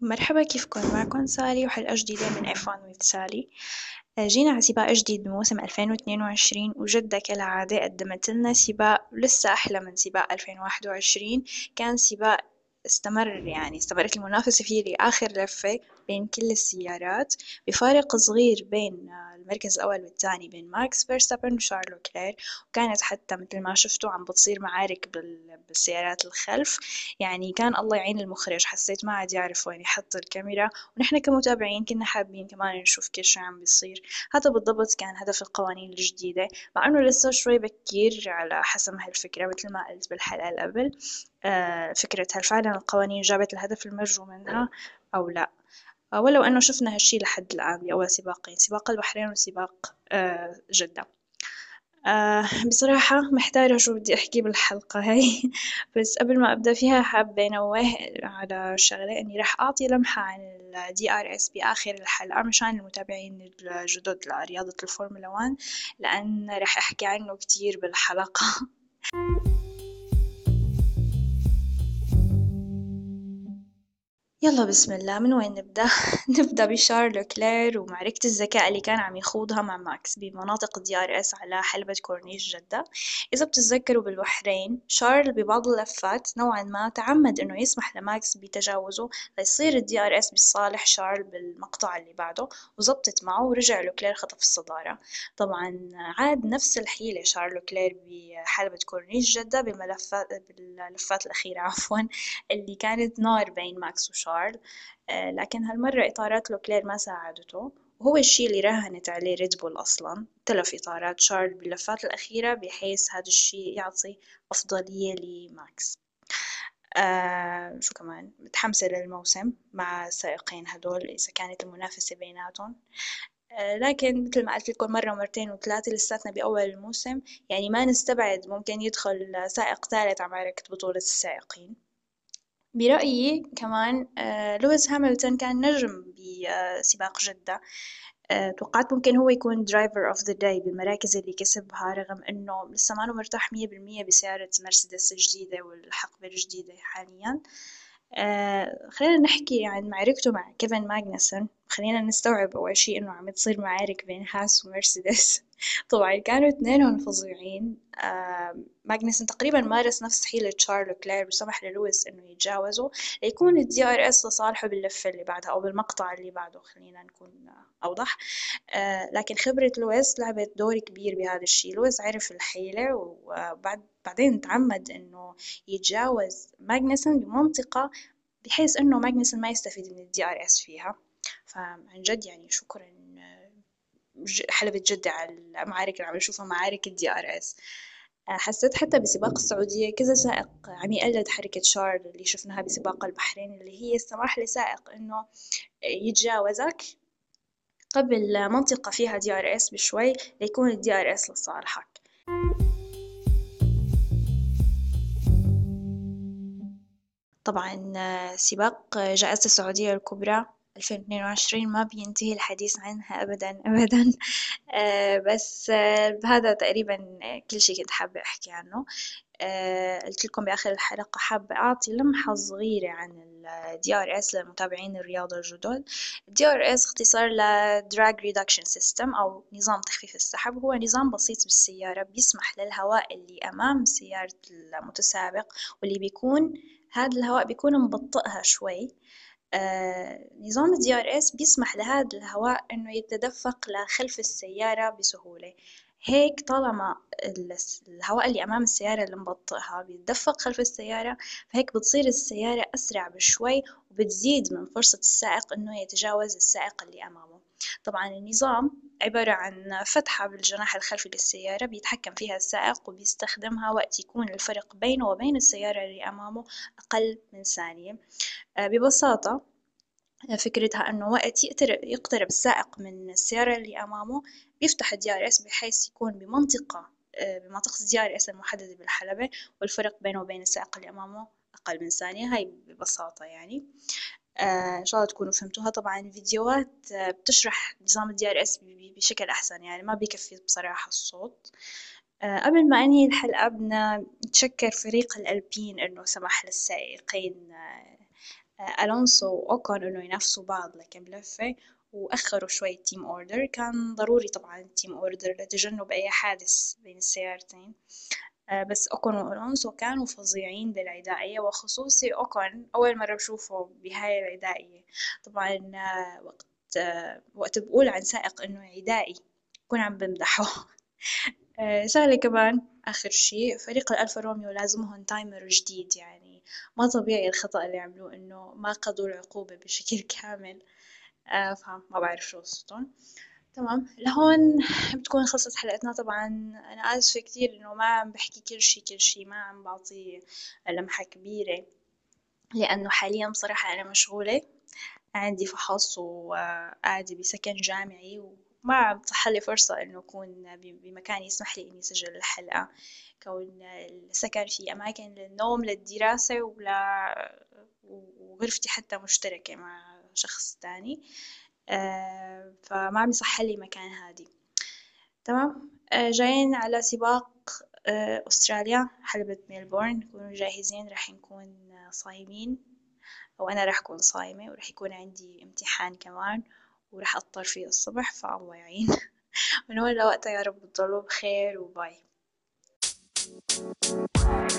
مرحبا كيفكن معكم سالي وحلقة جديدة من F1 with سالي جينا على سباق جديد بموسم 2022 وجدة كالعادة قدمت لنا سباق لسه أحلى من سباق 2021 كان سباق استمر يعني استمرت المنافسة فيه لآخر لفة. بين كل السيارات بفارق صغير بين المركز الأول والثاني بين ماكس فيرستابن وشارل لوكلير وكانت حتى مثل ما شفتوا عم بتصير معارك بالسيارات الخلف. يعني كان الله يعين المخرج حسيت ما عاد يعرف وين يحط الكاميرا. ونحن كمتابعين كنا حابين كمان نشوف كل شي عم بيصير. هذا بالضبط كان هدف القوانين الجديدة. مع إنه لسه شوي بكير على حسم هالفكرة مثل ما قلت بالحلقة قبل آه فكرة هل فعلا القوانين جابت الهدف المرجو منها أو لا. ولو أنه شفنا هالشي لحد الآن بأول سباقين سباق البحرين وسباق آه جدة. آه بصراحة محتارة شو بدي أحكي بالحلقة هاي. بس قبل ما أبدأ فيها حابة أنوه على شغلة إني راح أعطي لمحة عن ال DRS بآخر الحلقة مشان المتابعين الجدد لرياضة الفورمولا 1 لأن راح أحكي عنه كتير بالحلقة. يلا بسم الله من وين نبدأ؟ نبدأ بشارل لوكلير ومعركة الذكاء اللي كان عم يخوضها مع ماكس بمناطق ال DRS على حلبة كورنيش جدة. إذا بتتذكروا بالبحرين شارل ببعض اللفات نوعا ما تعمد إنه يسمح لماكس بتجاوزه ليصير ال DRS بصالح شارل بالمقطع اللي بعده وزبطت معه ورجع لوكلير خطف الصدارة. طبعا عاد نفس الحيلة شارل لوكلير بحلبة كورنيش جدة بالملفات باللفات الأخيرة عفوا اللي كانت نار بين ماكس وشارل. شارل آه، لكن هالمرة إطارات لوكلير ما ساعدته. وهو الشي اللي راهنت عليه ريد بول أصلا. تلف إطارات شارل باللفات الأخيرة بحيث هذا الشي يعطي أفضلية لماكس. آه شو كمان؟ متحمسة للموسم مع السائقين هدول إذا كانت المنافسة بيناتهم. آه لكن مثل ما قلت لكم مرة ومرتين وثلاثة لساتنا بأول الموسم يعني ما نستبعد ممكن يدخل سائق ثالث على معركة بطولة السائقين. برأيي كمان آه، لويس هاملتون كان نجم بسباق جدة. آه، توقعت ممكن هو يكون driver of the day بالمراكز اللي كسبها رغم إنه لسه ما مرتاح مية بالمية بسيارة مرسيدس الجديدة والحقبة الجديدة حاليا. آه خلينا نحكي عن معركته مع كيفن ماغنسون خلينا نستوعب أول شي إنه عم تصير معارك بين هاس ومرسيدس. طبعا كانوا اثنينهم فظيعين. ماغنسون تقريبا مارس نفس حيلة شارل لوكلير وسمح للويس إنه يتجاوزه ليكون ال DRS لصالحه باللفة اللي بعدها أو بالمقطع اللي بعده خلينا نكون أوضح. آه لكن خبرة لويس لعبت دور كبير بهذا الشي لويس عرف الحيلة وبعد بعدين تعمد إنه يتجاوز ماغنسون بمنطقة بحيث إنه ماغنسون ما يستفيد من ال DRS فيها. فعن جد يعني شكرا حلبة جدة على المعارك اللي عم نشوفها معارك ال DRS حسيت حتى بسباق السعودية كذا سائق عم يقلد حركة شارل اللي شفناها بسباق البحرين اللي هي السماح لسائق إنه يتجاوزك قبل منطقة فيها DRS بشوي ليكون ال DRS لصالحك. طبعا سباق جائزة السعودية الكبرى 2022 ما بينتهي الحديث عنها أبدا أبدا. آه، بس آه، هذا تقريبا كل شي كنت حابة أحكي عنه. آه، قلت لكم بآخر الحلقة حابة أعطي لمحة صغيرة عن ال DRS للمتابعين الرياضة الجدد. DRS اختصار ل Drag Reduction System أو نظام تخفيف السحب. هو نظام بسيط بالسيارة بيسمح للهواء اللي أمام سيارة المتسابق واللي بيكون هذا الهواء بيكون مبطئها شوي. آه، نظام ال DRS بيسمح لهذا الهواء إنه يتدفق لخلف السيارة بسهولة. هيك طالما الهواء اللي أمام السيارة اللي مبطئها بيتدفق خلف السيارة فهيك بتصير السيارة أسرع بشوي وبتزيد من فرصة السائق إنه يتجاوز السائق اللي أمامه. طبعا النظام عبارة عن فتحة بالجناح الخلفي للسيارة بيتحكم فيها السائق وبيستخدمها وقت يكون الفرق بينه وبين السيارة اللي أمامه أقل من ثانية. آه، ببساطة فكرتها إنه وقت يقترب السائق من السيارة اللي أمامه بيفتح ال DRS بحيث يكون بمنطقة آه، بمنطقة ال DRS المحددة بالحلبة والفرق بينه وبين السائق اللي أمامه أقل من ثانية. هاي ببساطة يعني. آه، إن شاء الله تكونوا فهمتوها. طبعا الفيديوهات آه، بتشرح نظام ال DRS بشكل أحسن يعني ما بيكفي بصراحة الصوت. قبل ما أنهي الحلقة بدنا نتشكر فريق الـ Alpine إنه سمح للسائقين ألونسو وأوكون إنه ينافسوا بعض لكن بلفة وأخروا شوي ال team order كان ضروري طبعا ال team order لتجنب أي حادث بين السيارتين. آه، بس أوكون وألونسو كانوا فظيعين بالعدائية وخصوصي أوكون أول مرة بشوفه بهاي العدائية طبعا آه، وقت آه، وقت بقول عن سائق إنه عدائي بكون عم بمدحه. شغلة كمان آخر شي فريق الألفا روميو لازمهم timer جديد يعني ما طبيعي الخطأ اللي عملوه إنه ما قضوا العقوبة بشكل كامل. فما بعرف شو قصتهم. تمام. لهون بتكون خلصت حلقتنا. طبعا أنا آسفة كتير إنه ما عم بحكي كل شي كل شي ما عم بعطي لمحة كبيرة لأنه حاليا بصراحة أنا مشغولة. عندي فحص وقاعدة بسكن جامعي وما عم تصحلي فرصة إنه أكون بمكان يسمح لي إني أسجل الحلقة. كون السكن في أماكن للنوم للدراسة ولا وغرفتي حتى مشتركة مع شخص تاني. آه، فما عم يصحلي مكان هادي. تمام؟ آه، جايين على سباق آه، أستراليا حلبة ميلبورن. كونوا جاهزين راح نكون صايمين. أو أنا راح أكون صايمة وراح يكون عندي امتحان كمان. وراح أضطر فيه الصبح فالله يعين من لوقتها يا رب تضلوا بخير وباي you.